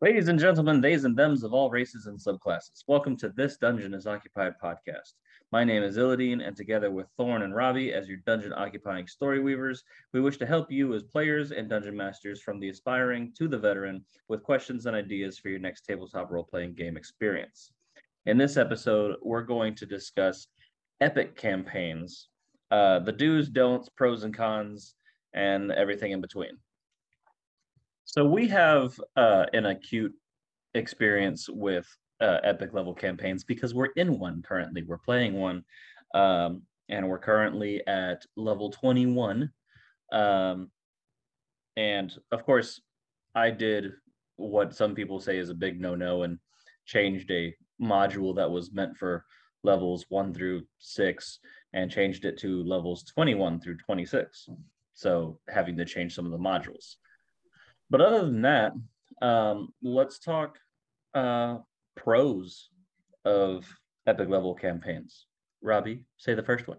Ladies and gentlemen, theys and thems of all races and subclasses, welcome to This Dungeon is Occupied podcast. My name is Illadine, and together with Thorn and Robbie as your dungeon occupying story weavers, we wish to help you as players and dungeon masters from the aspiring to the veteran with questions and ideas for your next tabletop role playing game experience. In this episode, we're going to discuss epic campaigns, uh, the do's, don'ts, pros, and cons, and everything in between. So we have uh, an acute experience with uh, epic level campaigns because we're in one currently. We're playing one, um, and we're currently at level 21. Um, and of course, I did what some people say is a big no-no and changed a module that was meant for levels one through six and changed it to levels 21 through 26. So having to change some of the modules. But other than that, um, let's talk uh, pros of epic level campaigns. Robbie, say the first one.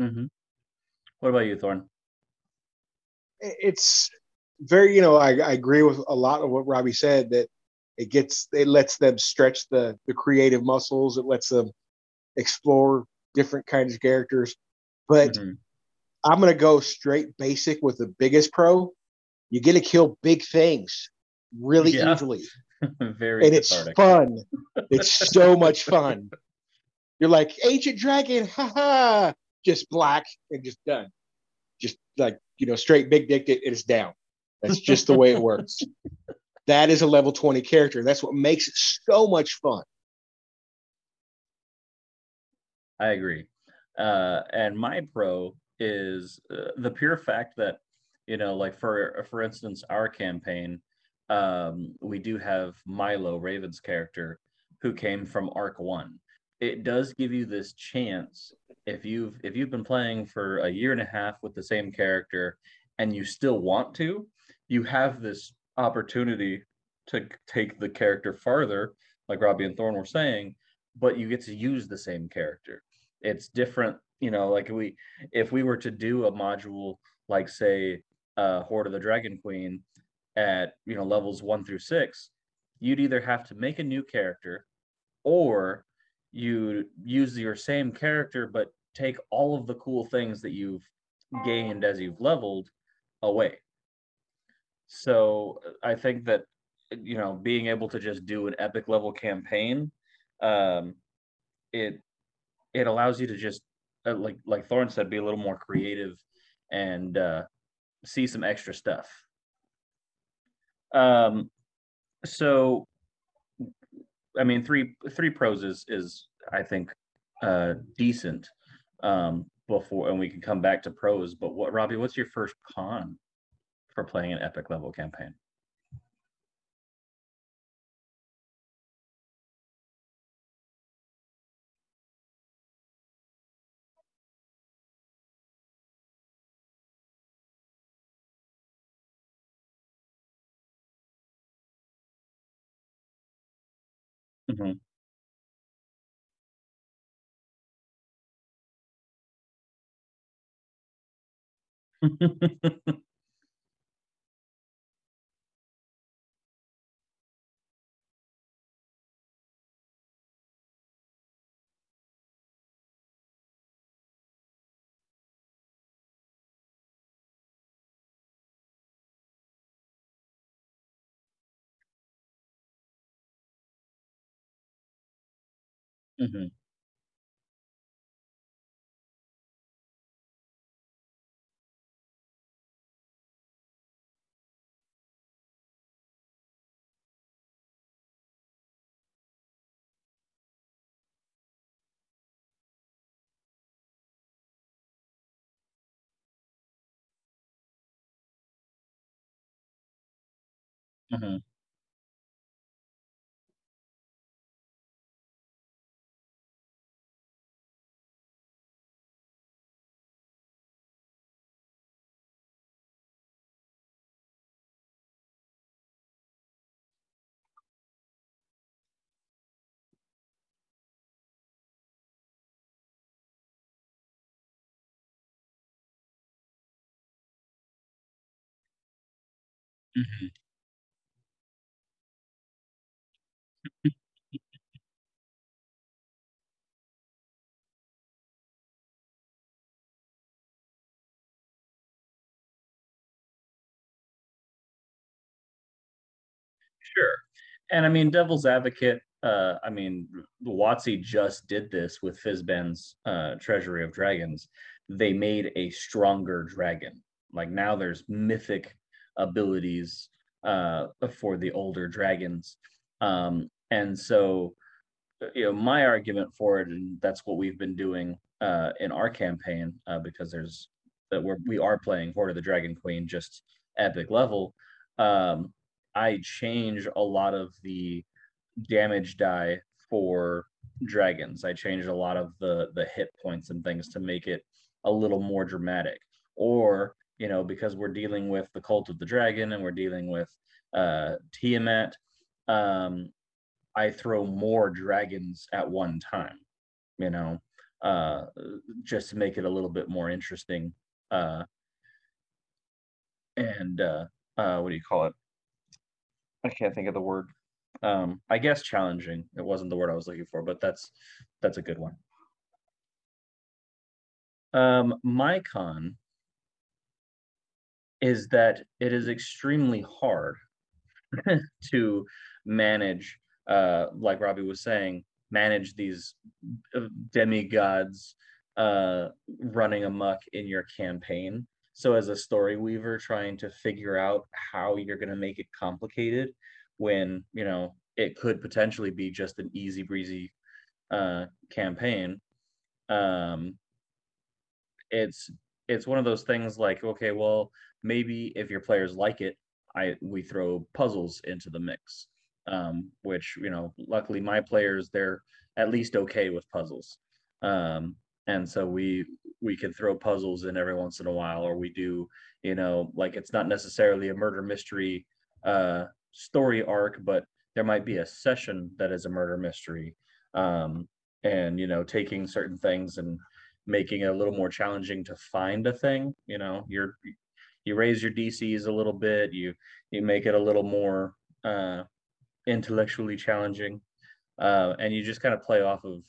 Mm-hmm. What about you, Thorn? It's very, you know, I, I agree with a lot of what Robbie said that it gets, it lets them stretch the, the creative muscles. It lets them explore different kinds of characters. But mm-hmm. I'm going to go straight basic with the biggest pro. You get to kill big things really yeah. easily. Very and cathartic. it's fun. It's so much fun. You're like ancient dragon, haha just black and just done. Just like, you know, straight big dick, it is down. That's just the way it works. That is a level 20 character. That's what makes it so much fun. I agree. Uh, and my pro is uh, the pure fact that, you know, like for for instance, our campaign, um, we do have Milo Raven's character who came from Arc One. It does give you this chance if you've if you've been playing for a year and a half with the same character and you still want to, you have this opportunity to take the character farther, like Robbie and Thorn were saying, but you get to use the same character. It's different, you know, like we if we were to do a module like say uh Hoard of the Dragon Queen at you know levels one through six, you'd either have to make a new character or you use your same character but take all of the cool things that you've gained as you've leveled away. So I think that you know being able to just do an epic level campaign, um, it it allows you to just uh, like like Thorn said, be a little more creative and uh, see some extra stuff. Um, so I mean, three three pros is is I think uh, decent um, before, and we can come back to pros. But what, Robbie? What's your first con for playing an epic level campaign? Mm-hmm. Mm-hmm. mm-hmm. Mm-hmm. Sure. And I mean, Devil's Advocate, uh, I mean, WotC just did this with Fizban's uh, Treasury of Dragons. They made a stronger dragon. Like now there's mythic abilities uh, for the older dragons. Um, and so, you know, my argument for it, and that's what we've been doing uh, in our campaign, uh, because there's that we're we are playing Hoard of the Dragon Queen just epic level. Um, I change a lot of the damage die for dragons. I changed a lot of the the hit points and things to make it a little more dramatic. Or, you know, because we're dealing with the cult of the dragon and we're dealing with uh Tiamat, um, I throw more dragons at one time, you know, uh just to make it a little bit more interesting. Uh and uh uh what do you call it? I can't think of the word. Um, I guess challenging. It wasn't the word I was looking for, but that's that's a good one. Um, my con is that it is extremely hard to manage, uh, like Robbie was saying, manage these uh, demigods uh, running amok in your campaign. So as a story weaver trying to figure out how you're going to make it complicated when you know it could potentially be just an easy breezy uh, campaign um, it's it's one of those things like okay well maybe if your players like it i we throw puzzles into the mix. Um, which you know luckily my players they're at least okay with puzzles. Um, and so we we can throw puzzles in every once in a while or we do you know like it's not necessarily a murder mystery uh story arc but there might be a session that is a murder mystery. Um and you know taking certain things and making it a little more challenging to find a thing you know you're you raise your dcs a little bit you you make it a little more uh intellectually challenging uh and you just kind of play off of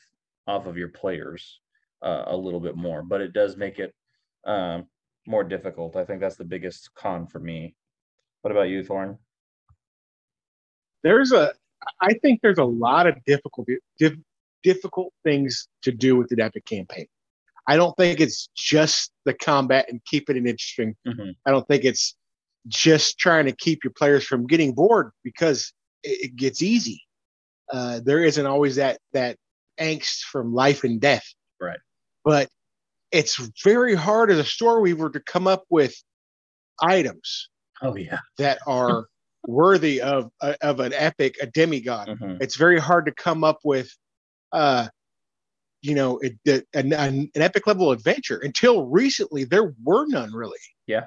off of your players uh, a little bit more, but it does make it um, more difficult. I think that's the biggest con for me. What about you, Thorn? There's a, I think there's a lot of difficult diff, difficult things to do with the epic campaign. I don't think it's just the combat and keeping it interesting. Mm-hmm. I don't think it's just trying to keep your players from getting bored because it, it gets easy. Uh, there isn't always that that angst from life and death. Right but it's very hard as a story weaver to come up with items oh yeah that are worthy of of an epic a demigod mm-hmm. it's very hard to come up with uh you know it, an, an epic level adventure until recently there were none really yeah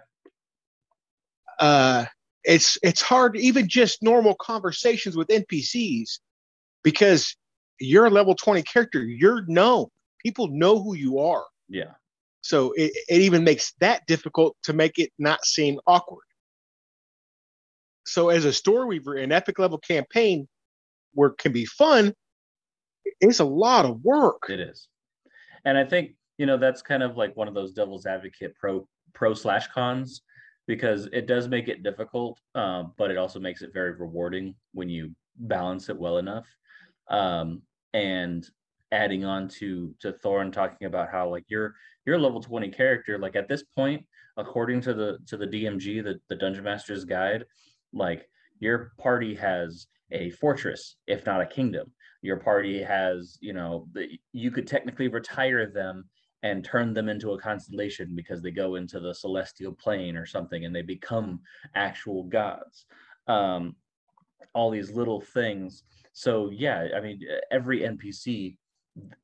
uh it's it's hard even just normal conversations with npcs because you're a level 20 character you're known people know who you are. Yeah. So it, it even makes that difficult to make it not seem awkward. So as a story weaver, an epic level campaign where it can be fun, it's a lot of work. It is. And I think, you know, that's kind of like one of those devil's advocate pro pro slash cons because it does make it difficult, um, but it also makes it very rewarding when you balance it well enough. Um, and adding on to to Thorn talking about how like you're a level 20 character like at this point according to the to the DMG the, the Dungeon Master's guide like your party has a fortress if not a kingdom your party has you know the, you could technically retire them and turn them into a constellation because they go into the celestial plane or something and they become actual gods um, all these little things. So yeah, I mean, every NPC,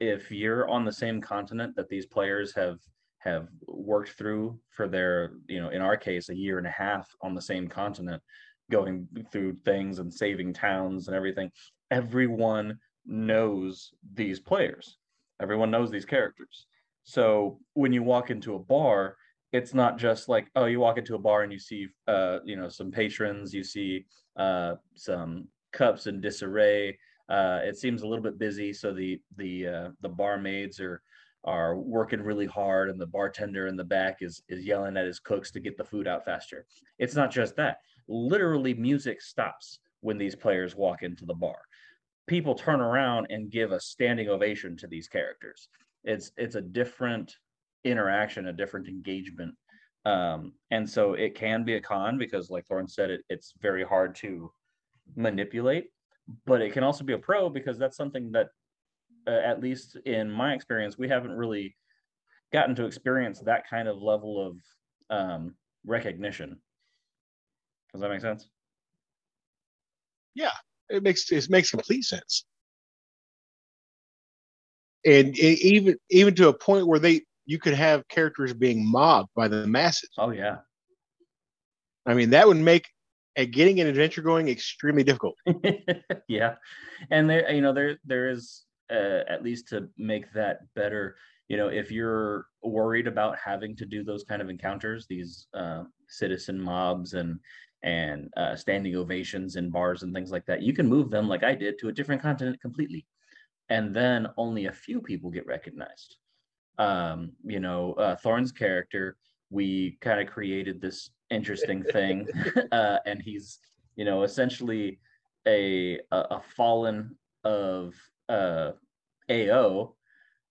if you're on the same continent that these players have have worked through for their, you know, in our case, a year and a half on the same continent, going through things and saving towns and everything, everyone knows these players. Everyone knows these characters. So when you walk into a bar, it's not just like oh you walk into a bar and you see uh you know some patrons you see uh some cups in disarray. Uh it seems a little bit busy. So the the uh the barmaids are are working really hard and the bartender in the back is is yelling at his cooks to get the food out faster. It's not just that. Literally music stops when these players walk into the bar people turn around and give a standing ovation to these characters it's it's a different interaction, a different engagement. Um, and so it can be a con because, like Thorn said, it, it's very hard to manipulate, but it can also be a pro because that's something that, uh, at least in my experience, we haven't really gotten to experience that kind of level of um, recognition. Does that make sense? Yeah, it makes it makes complete sense. And it, even even to a point where they you could have characters being mobbed by the masses. Oh yeah. I mean, that would make a getting an adventure going extremely difficult. yeah, and there, you know, there there is uh, at least to make that better. You know, if you're worried about having to do those kind of encounters, these uh, citizen mobs and and uh, standing ovations in bars and things like that, you can move them like I did to a different continent completely, and then only a few people get recognized. Um, you know, uh, Thorn's character, we kind of created this interesting thing, uh, and he's, you know, essentially a a, a fallen of uh, AO,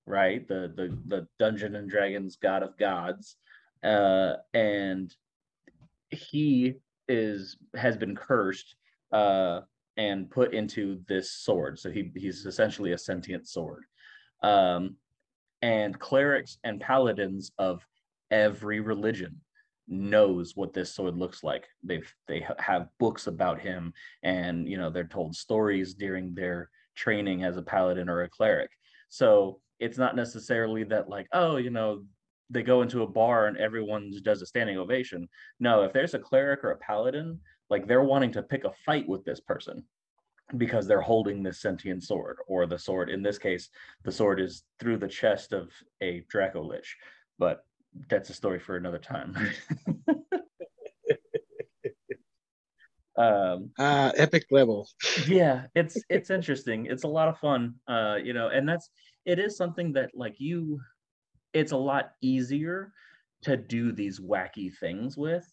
right? The the the Dungeon and Dragons god of gods, uh, and he is has been cursed uh, and put into this sword. So he he's essentially a sentient sword. Um, and clerics and paladins of every religion knows what this sword looks like they've they have books about him and you know they're told stories during their training as a paladin or a cleric so it's not necessarily that like oh you know they go into a bar and everyone does a standing ovation no if there's a cleric or a paladin like they're wanting to pick a fight with this person because they're holding this sentient sword, or the sword, in this case, the sword is through the chest of a Dracolich. But that's a story for another time. um, uh, epic level. yeah, it's it's interesting. It's a lot of fun. Uh, you know, and that's it is something that like you, it's a lot easier to do these wacky things with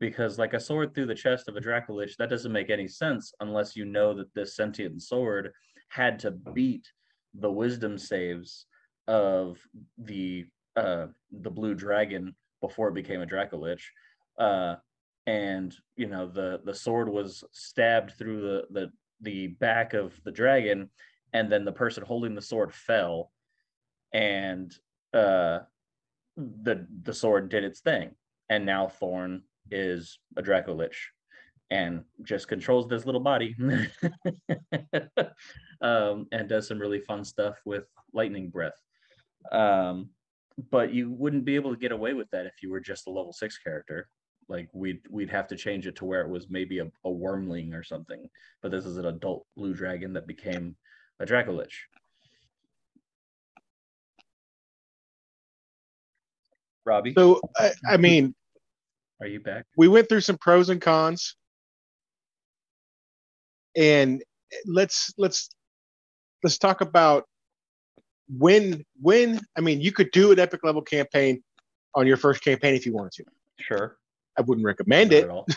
because like a sword through the chest of a Dracolich, that doesn't make any sense unless you know that this sentient sword had to beat the wisdom saves of the uh the blue dragon before it became a Dracolich. Uh and you know the the sword was stabbed through the the the back of the dragon and then the person holding the sword fell and uh the the sword did its thing and now thorn is a Dracolich and just controls this little body um, and does some really fun stuff with lightning breath. Um, but you wouldn't be able to get away with that if you were just a level six character. Like we'd we'd have to change it to where it was maybe a, a wyrmling or something. But this is an adult blue dragon that became a Dracolich. Robbie. So I, I mean, are you back? We went through some pros and cons. And let's let's let's talk about when when I mean you could do an epic level campaign on your first campaign if you wanted to. Sure. I wouldn't recommend Not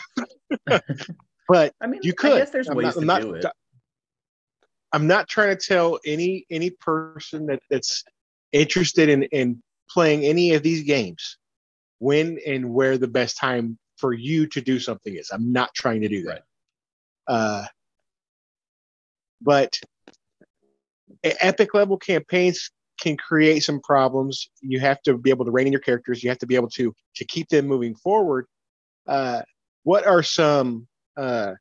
it. but I mean you could. I guess there's ways I'm not, to do it. I'm not trying to tell any any person that, that's interested in, in playing any of these games when and where the best time for you to do something is. I'm not trying to do that. Right. Uh, but epic level campaigns can create some problems. You have to be able to rein in your characters. You have to be able to to keep them moving forward. Uh, what are some uh,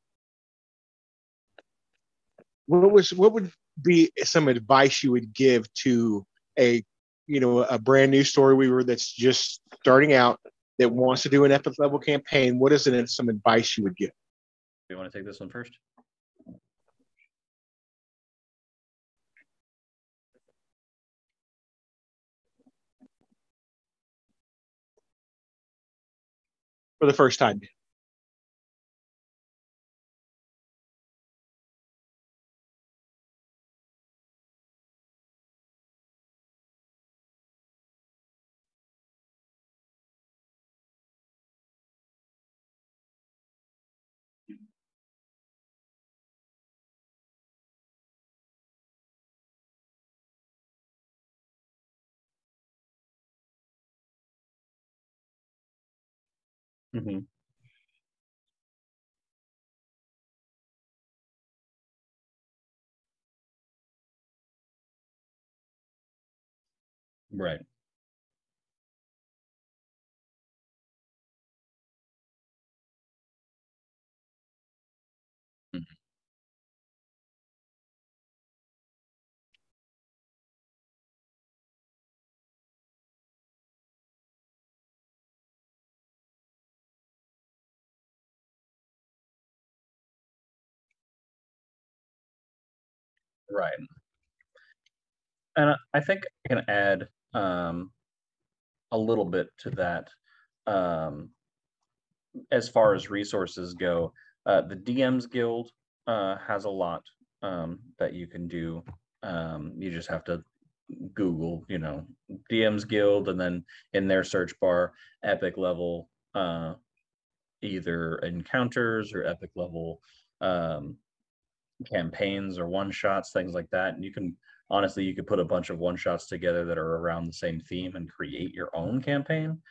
what was what would be some advice you would give to a you know a brand new story weaver that's just starting out that wants to do an epic level campaign? What is it? Some advice you would give? Do you want to take this one first? For the first time. Mm-hmm. Right. Right. And I, think I can add um, a little bit to that. Um, as far as resources go, uh, the DMs Guild uh, has a lot um, that you can do. Um, you just have to Google, you know, DMs Guild, and then in their search bar, epic level, uh, either encounters or epic level um, campaigns or one shots, things like that. And you can honestly, you could put a bunch of one shots together that are around the same theme and create your own campaign.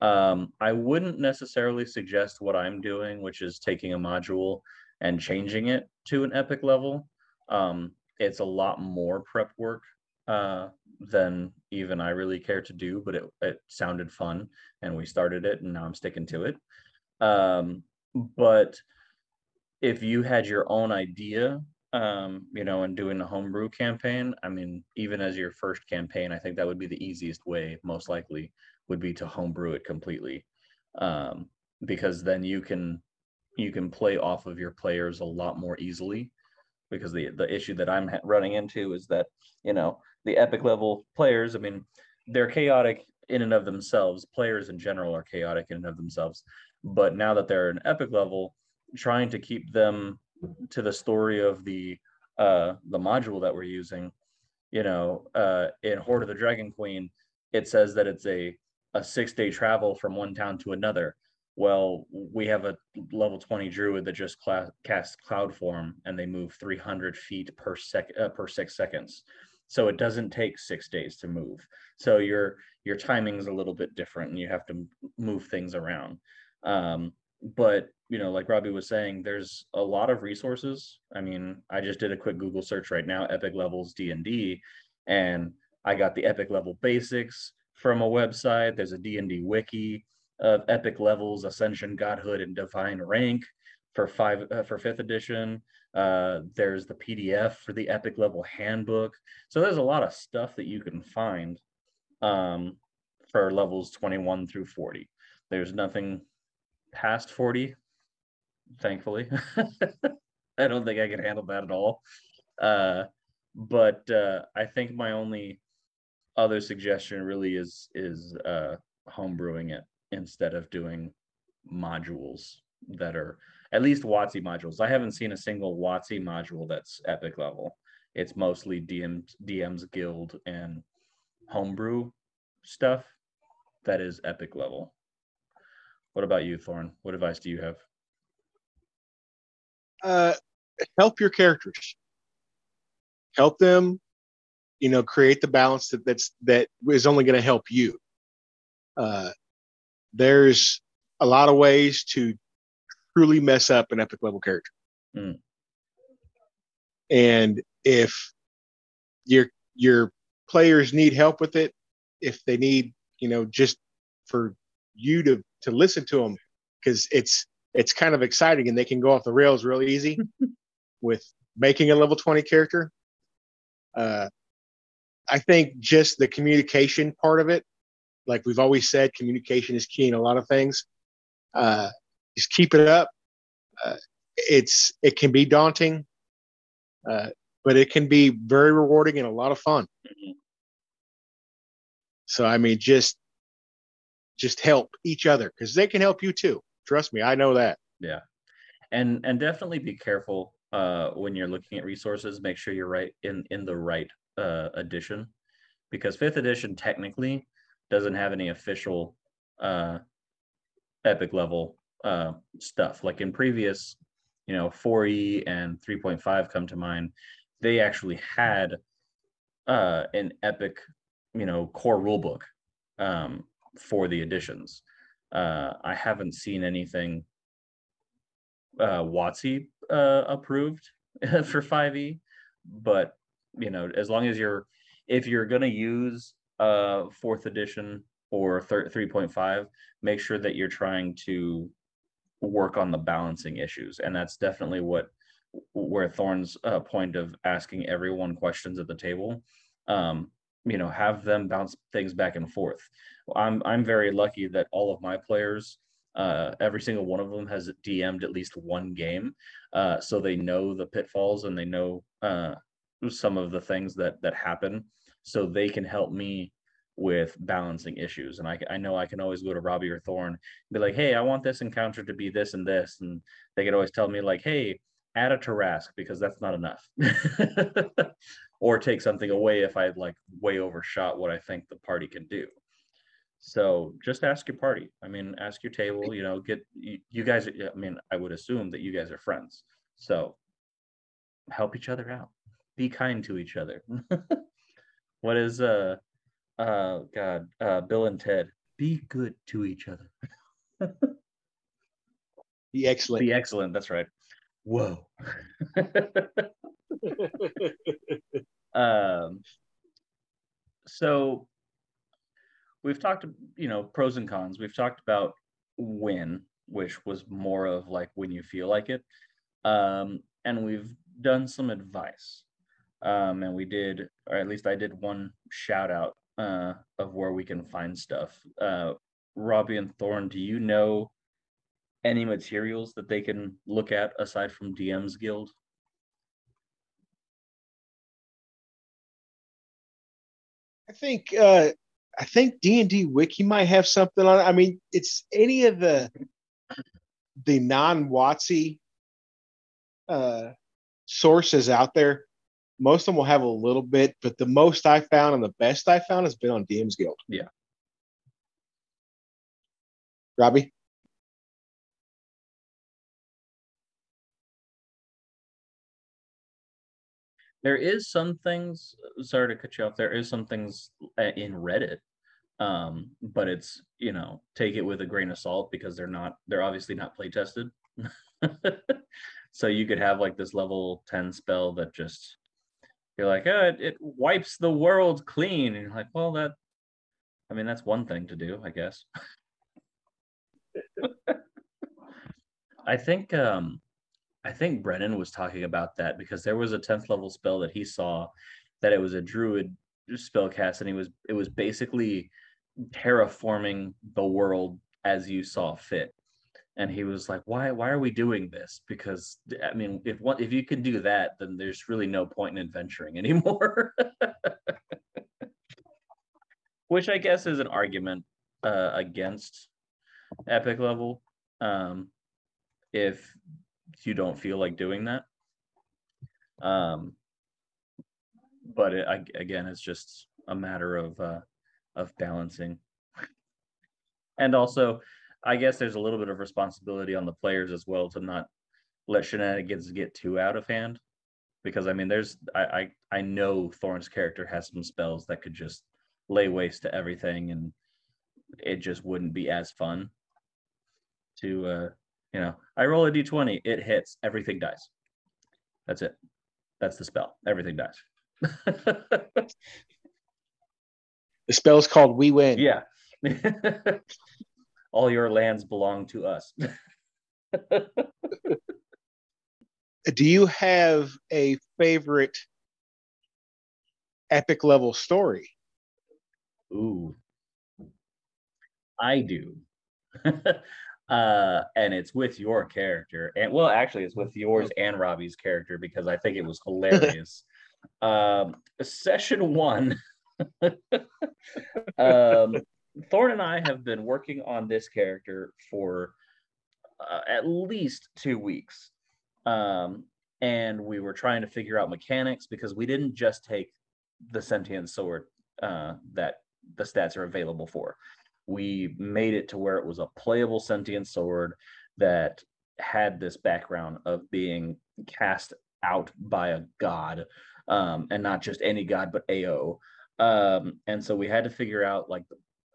Um, I wouldn't necessarily suggest what I'm doing, which is taking a module and changing it to an epic level. Um, it's a lot more prep work uh, than even I really care to do, but it, it sounded fun and we started it and now I'm sticking to it. Um, but if you had your own idea um, you know, and doing a homebrew campaign, I mean, even as your first campaign, I think that would be the easiest way, most likely, would be to homebrew it completely. Um, because then you can you can play off of your players a lot more easily. Because the the issue that I'm running into is that you know the epic level players I mean they're chaotic in and of themselves. Players in general are chaotic in and of themselves. But now that they're an epic level trying to keep them to the story of the uh the module that we're using you know uh in hoard of the dragon queen it says that it's a a six day travel from one town to another. Well we have a level 20 druid that just cl- casts cloud form and they move 300 feet per second uh, per six seconds. So it doesn't take six days to move. So your your timing is a little bit different and you have to move things around. Um, but you know, like Robbie was saying, there's a lot of resources. I mean, I just did a quick Google search right now, Epic Levels D and I got the Epic Level Basics from a website. There's a D and D wiki of Epic Levels, Ascension, Godhood, and Divine Rank for five uh, for fifth edition. Uh, there's the PDF for the Epic Level Handbook. So there's a lot of stuff that you can find um, for levels 21 through 40. There's nothing past 40 thankfully. I don't think I can handle that at all. Uh, but uh, I think my only other suggestion really is is uh, homebrewing it instead of doing modules that are at least WotC modules. I haven't seen a single WotC module that's epic level. It's mostly DM's, DM's guild and homebrew stuff that is epic level. What about you, Thorn? What advice do you have? Uh, help your characters, help them, you know, create the balance that that's that is only going to help you. Uh, there's a lot of ways to truly mess up an epic level character. Mm. And if your your players need help with it, if they need, you know, just for you to to listen to them, because it's it's kind of exciting and they can go off the rails real easy with making a level 20 character. Uh, I think just the communication part of it, like we've always said, communication is key in a lot of things. Uh, just keep it up. Uh, it's it can be daunting, uh, but it can be very rewarding and a lot of fun. So I mean, just just help each other because they can help you too. Trust me, I know that. Yeah, and and definitely be careful uh, when you're looking at resources. Make sure you're right in in the right uh, edition, because fifth edition technically doesn't have any official uh, epic level uh, stuff. Like in previous, you know, 4e and 3.5 come to mind. They actually had uh, an epic, you know, core rulebook um, for the editions. Uh, I haven't seen anything uh, WotC uh, approved for 5e, but you know, as long as you're if you're gonna use uh fourth edition or 3.5, make sure that you're trying to work on the balancing issues, and that's definitely what where Thorn's uh, point of asking everyone questions at the table. Um, you know, have them bounce things back and forth. I'm I'm very lucky that all of my players uh, every single one of them has DM'd at least one game, uh, so they know the pitfalls and they know uh, some of the things that that happen, so they can help me with balancing issues. And I, I know I can always go to Robbie or Thorn, be like, hey, I want this encounter to be this and this, and they could always tell me like, hey, add a Tarrasque because that's not enough, or take something away if I like way overshot what I think the party can do. So just ask your party. I mean, ask your table. You know, get you, you guys. I mean, I would assume that you guys are friends. So help each other out. Be kind to each other. what is uh uh God uh Bill and Ted? Be good to each other. Be excellent. Be excellent. That's right. Whoa. um. So we've talked, you know, pros and cons. We've talked about when, which was more of like when you feel like it. Um, and we've done some advice. Um, and we did, or at least I did one shout out uh, of where we can find stuff. Uh, Robbie and Thorn, do you know any materials that they can look at aside from DM's Guild? I think uh, I think D and D Wiki might have something on. it. I mean, it's any of the the non WotC uh, sources out there. Most of them will have a little bit, but the most I found and the best I found has been on DM's Guild. Yeah. Robbie. There is some things sorry to cut you off there is some things uh, in reddit um, but it's you know take it with a grain of salt because they're not they're obviously not play tested. So you could have like this level 10 spell that just you're like oh, it, it wipes the world clean. And you're like well that i mean that's one thing to do i guess. I think um I think Brennan was talking about that because there was a 10th level spell that he saw that it was a druid spell cast and he was it was basically terraforming the world as you saw fit. And he was like, "Why why are we doing this? Because I mean, if what if you can do that, then there's really no point in adventuring anymore." Which I guess is an argument uh, against epic level. Um, if you don't feel like doing that. Um, but it, I, again, it's just a matter of uh, of balancing, and also, I guess there's a little bit of responsibility on the players as well to not let shenanigans get too out of hand, because I mean, there's I I, I know Thorn's character has some spells that could just lay waste to everything, and it just wouldn't be as fun to uh, you know, I roll a d20, it hits, everything dies. That's it. That's the spell. Everything dies. the spell is called We Win. Yeah. All your lands belong to us. do you have a favorite epic level story? Ooh, I do. Uh, and it's with your character, and well, actually, it's with yours and Robbie's character because I think it was hilarious. um, session one. um, Thorn and I have been working on this character for uh, at least two weeks. Um, and we were trying to figure out mechanics because we didn't just take the sentient sword uh, that the stats are available for. We made it to where it was a playable sentient sword that had this background of being cast out by a god, um, and not just any god, but AO. Um, and so we had to figure out like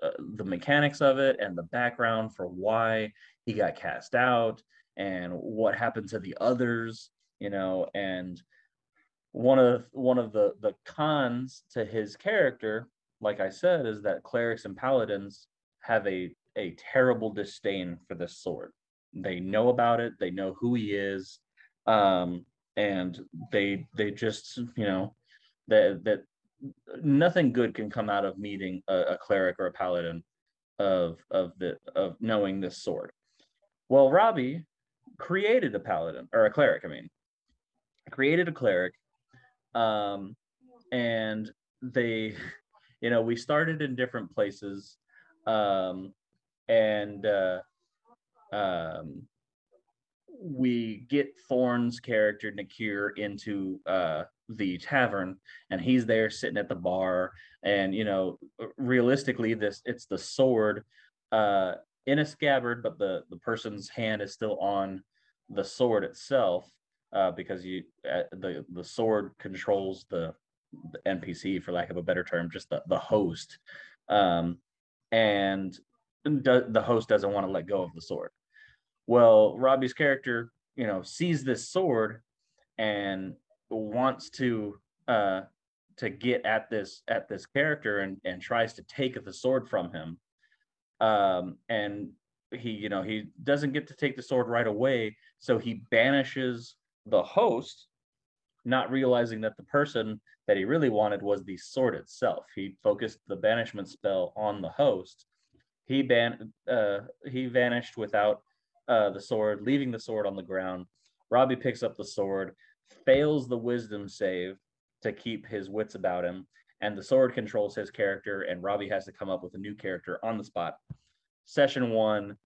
uh, the mechanics of it and the background for why he got cast out and what happened to the others you know and one of one of the the cons to his character like i said is that clerics and paladins have a a terrible disdain for this sword. They know about it. They know who he is. Um and they they just you know that that nothing good can come out of meeting a, a cleric or a paladin of of the of knowing this sword. Well robbie created a paladin or a cleric i mean created a cleric um and they you know we started in different places um and uh um we get Thorn's character Nakir into uh, the tavern, and he's there sitting at the bar. And you know, realistically, this it's the sword uh, in a scabbard, but the the person's hand is still on the sword itself uh, because you uh, the the sword controls the, the NPC, for lack of a better term, just the the host, um, and the host doesn't want to let go of the sword. Well, Robbie's character, you know, sees this sword and wants to uh to get at this at this character and and tries to take the sword from him. Um and he, you know, he doesn't get to take the sword right away, so he banishes the host, not realizing that the person that he really wanted was the sword itself. He focused the banishment spell on the host. He ban uh he vanished without uh, the sword, leaving the sword on the ground. Robbie picks up the sword, fails the wisdom save to keep his wits about him, and the sword controls his character, and Robbie has to come up with a new character on the spot. Session one,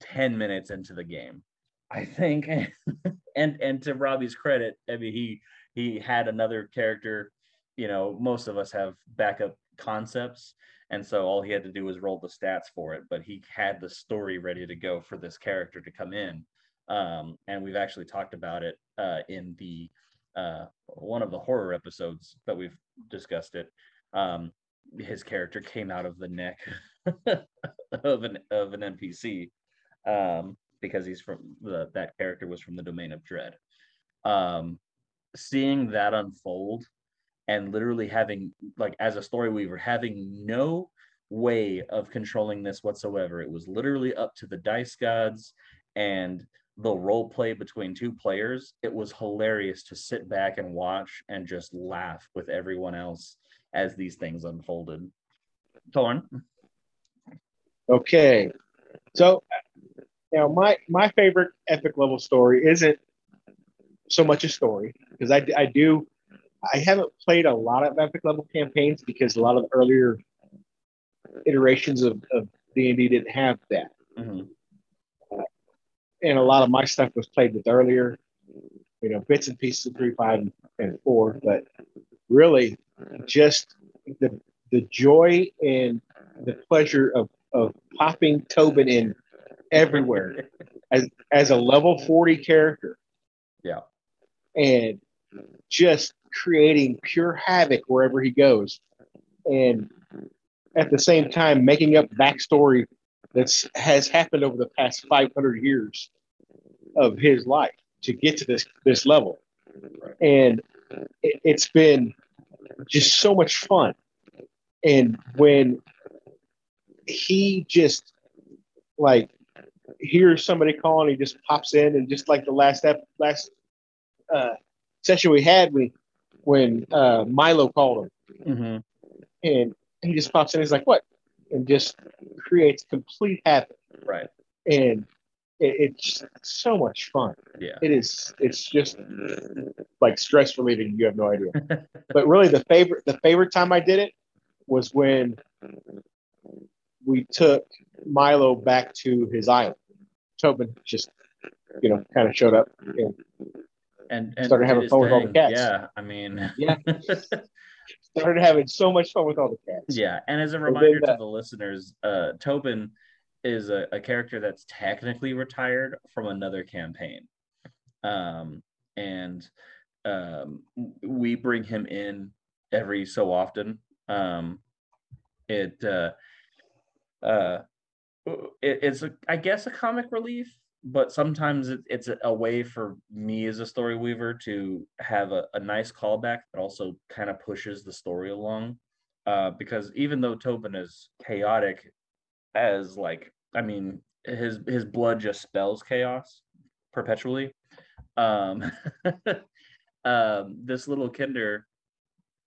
10 minutes into the game. I think and and to Robbie's credit, I mean he he had another character, you know, most of us have backup concepts and so all he had to do was roll the stats for it but he had the story ready to go for this character to come in. Um, and we've actually talked about it uh, in the uh, one of the horror episodes that we've discussed it. Um, his character came out of the neck of an of an npc um, because he's from the that character was from the domain of dread. Um, seeing that unfold and literally having like as a story weaver having no way of controlling this whatsoever it was literally up to the dice gods and the role play between two players it was hilarious to sit back and watch and just laugh with everyone else as these things unfolded. Thorn okay so now my my favorite epic level story isn't so much a story because I, I do I haven't played a lot of epic level campaigns because a lot of earlier iterations of, of D&D didn't have that. Mm-hmm. Uh, and a lot of my stuff was played with earlier, you know, bits and pieces of three, five, and four. But really, just the the joy and the pleasure of of popping Tobin in everywhere as as a level 40 character. Yeah. And just creating pure havoc wherever he goes. And at the same time, making up backstory that has happened over the past 500 years of his life to get to this, this level. And it, it's been just so much fun. And when he just like hears somebody calling, he just pops in and just like the last last uh, session we had when when uh, Milo called him, Mm-hmm. and he just pops in. He's like, "What?" and just creates complete havoc. Right. And it, it's so much fun. Yeah. It is. It's just like stress relieving. You have no idea. but really, the favorite the favorite time I did it was when we took Milo back to his island. Tobin just, you know, kind of showed up and And, and Started having fun with all the cats. Yeah. I mean, Yeah. started having so much fun with all the cats. Yeah, and as a then, reminder to uh, the listeners, uh, Tobin is a, a character that's technically retired from another campaign, um, and um, we bring him in every so often. Um, it, uh, uh, it, it's a, I guess a comic relief, but sometimes it, it's a, a way for me as a story weaver to have a, a nice callback that also kind of pushes the story along uh, because even though Tobin is chaotic, as like I mean, his his blood just spells chaos perpetually. Um, um, this little Kender,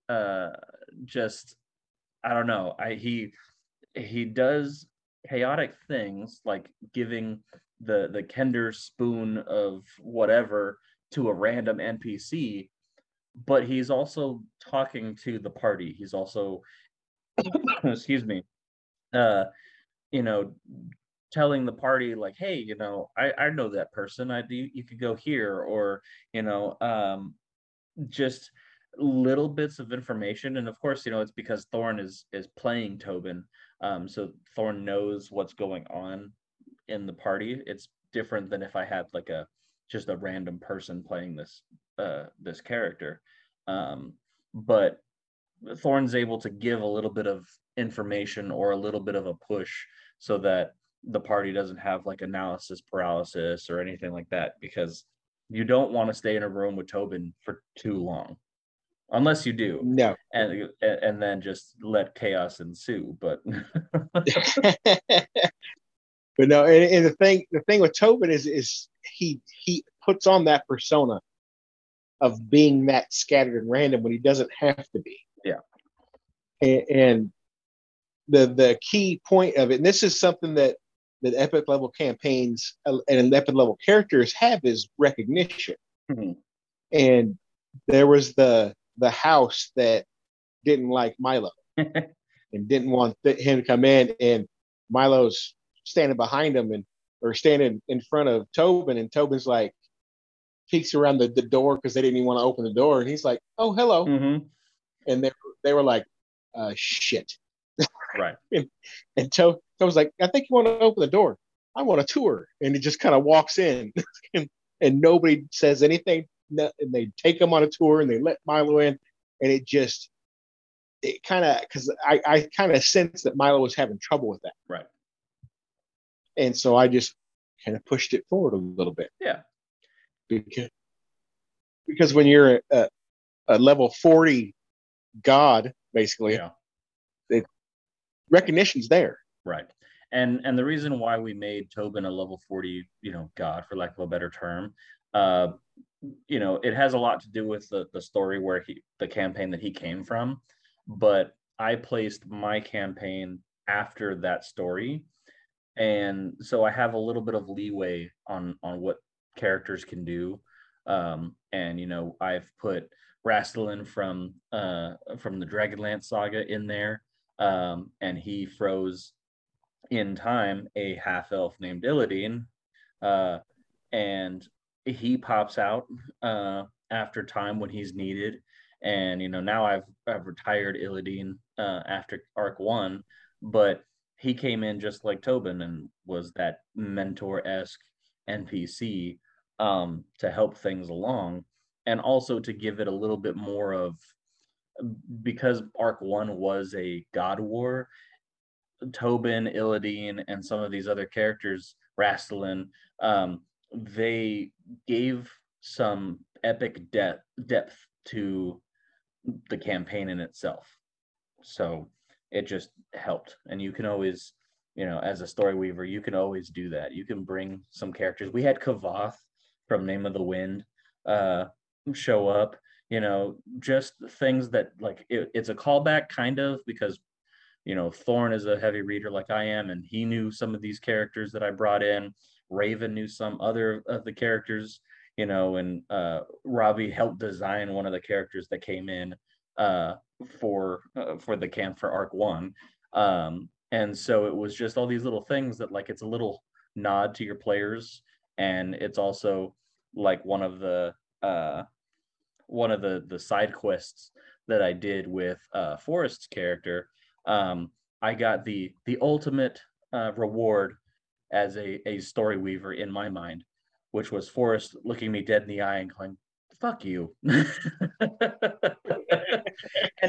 uh, just I don't know. I he he does chaotic things like giving the the Kender spoon of whatever to a random NPC but he's also talking to the party. He's also, excuse me, uh, you know, telling the party like, hey, you know, I I know that person. I do. You could go here, or you know, um, just little bits of information. And of course, you know, it's because Thorn is is playing Tobin, um, so Thorn knows what's going on in the party. It's different than if I had like a just a random person playing this uh this character um but thorn's able to give a little bit of information or a little bit of a push so that the party doesn't have like analysis paralysis or anything like that because you don't want to stay in a room with tobin for too long unless you do No. and and then just let chaos ensue but but no, and, and the thing the thing with Tobin is is he he puts on that persona of being that scattered and random when he doesn't have to be. Yeah. And, and the the key point of it, and this is something that that epic level campaigns uh, and epic level characters have is recognition. Mhm. And there was the the house that didn't like Milo and didn't want th- him to come in, and Milo's standing behind him and or standing in front of Tobin, and Tobin's like peeks around the, the door because they didn't even want to open the door, and he's like, "Oh, hello," Mhm. and they they were like, uh, "Shit," right. And to- Tobin's like, "I think you want to open the door. I want a tour," and he just kind of walks in, and, and nobody says anything, and they take him on a tour, and they let Milo in, and it just it kind of because I, I kind of sensed that Milo was having trouble with that. Right. And so I just kind of pushed it forward a little bit. Yeah. Because because when you're a, a level 40 god, basically, yeah recognition's there. Right. And and the reason why we made Tobin a level 40, you know, god for lack of a better term, uh, you know, it has a lot to do with the the story where he the campaign that he came from, but I placed my campaign after that story. And so I have a little bit of leeway on on what characters can do. Um, and you know, I've put Raistlin from uh from the Dragonlance saga in there um, and he froze in time a half elf named Illidan, uh, and he pops out uh, after time when he's needed. And you know now I've I've retired Illidan uh, after arc one, but he came in just like Tobin and was that mentor esque NPC um, to help things along, and also to give it a little bit more of because arc one was a god war tobin illidan and some of these other characters Raistlin um, they gave some epic depth depth to the campaign in itself. So it just helped. And you can always you know as a story weaver you can always do that. You can bring some characters. We had Kvothe from name of the wind uh show up you know just things that like it, it's a callback kind of because you know thorn is a heavy reader like i am and he knew some of these characters that i brought in raven knew some other of the characters you know and uh robbie helped design one of the characters that came in uh for uh, for the camp for arc one. Um and so it was just all these little things that like it's a little nod to your players and it's also like one of the uh one of the the side quests that I did with uh Forrest's character. Um I got the the ultimate uh reward as a a story weaver in my mind which was Forrest looking me dead in the eye and going fuck you and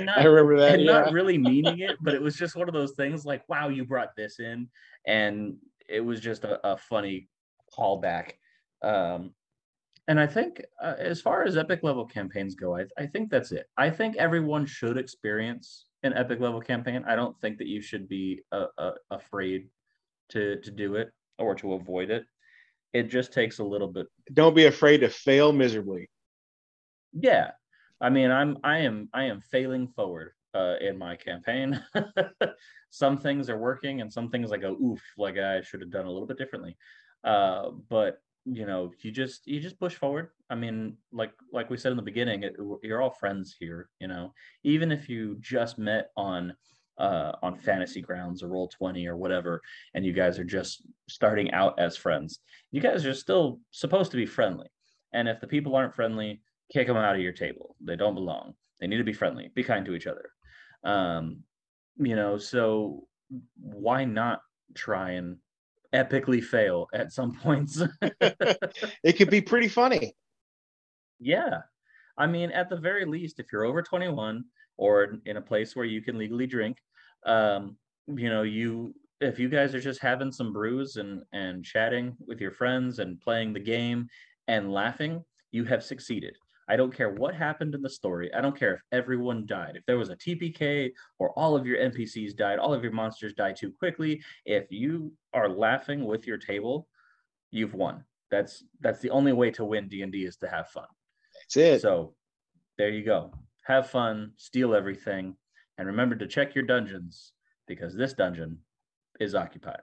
not, I remember that. and yeah. not really meaning it but it was just one of those things like wow you brought this in and it was just a, a funny callback um and i think uh, as far as epic level campaigns go I, I think that's it i think everyone should experience an epic level campaign i don't think that you should be uh, uh, afraid to to do it or to avoid it. It just takes a little bit. Don't be afraid to fail miserably. yeah. I mean i'm i am i am failing forward uh in my campaign. Some things are working and some things i go oof like i should have done a little bit differently. Uh but you know you just you just push forward. I mean like like we said in the beginning it, you're all friends here you know. Even if you just met on uh on fantasy grounds or roll 20 or whatever and you guys are just starting out as friends you guys are still supposed to be friendly and if the people aren't friendly kick them out of your table. They don't belong. They need to be friendly. Be kind to each other. Um, you know, so why not try and epically fail at some points? It could be pretty funny. yeah. I mean, at the very least, if you're over 21 or in a place where you can legally drink, um, you know, you if you guys are just having some brews and and chatting with your friends and playing the game and laughing, you have succeeded. I don't care what happened in the story. I don't care if everyone died. If there was a TPK or all of your NPCs died, all of your monsters died too quickly. If you are laughing with your table, you've won. That's that's the only way to win D&D is to have fun. That's it. So there you go. Have fun, steal everything, and remember to check your dungeons because this dungeon is occupied.